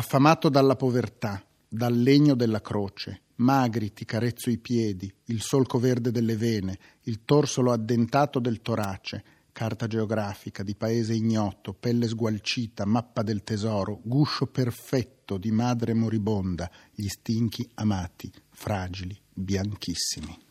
affamato dalla povertà, dal legno della croce, magri ti carezzo i piedi, il solco verde delle vene, il torsolo addentato del torace, carta geografica di paese ignoto, pelle sgualcita, mappa del tesoro, guscio perfetto di madre moribonda, gli stinchi amati, fragili, bianchissimi.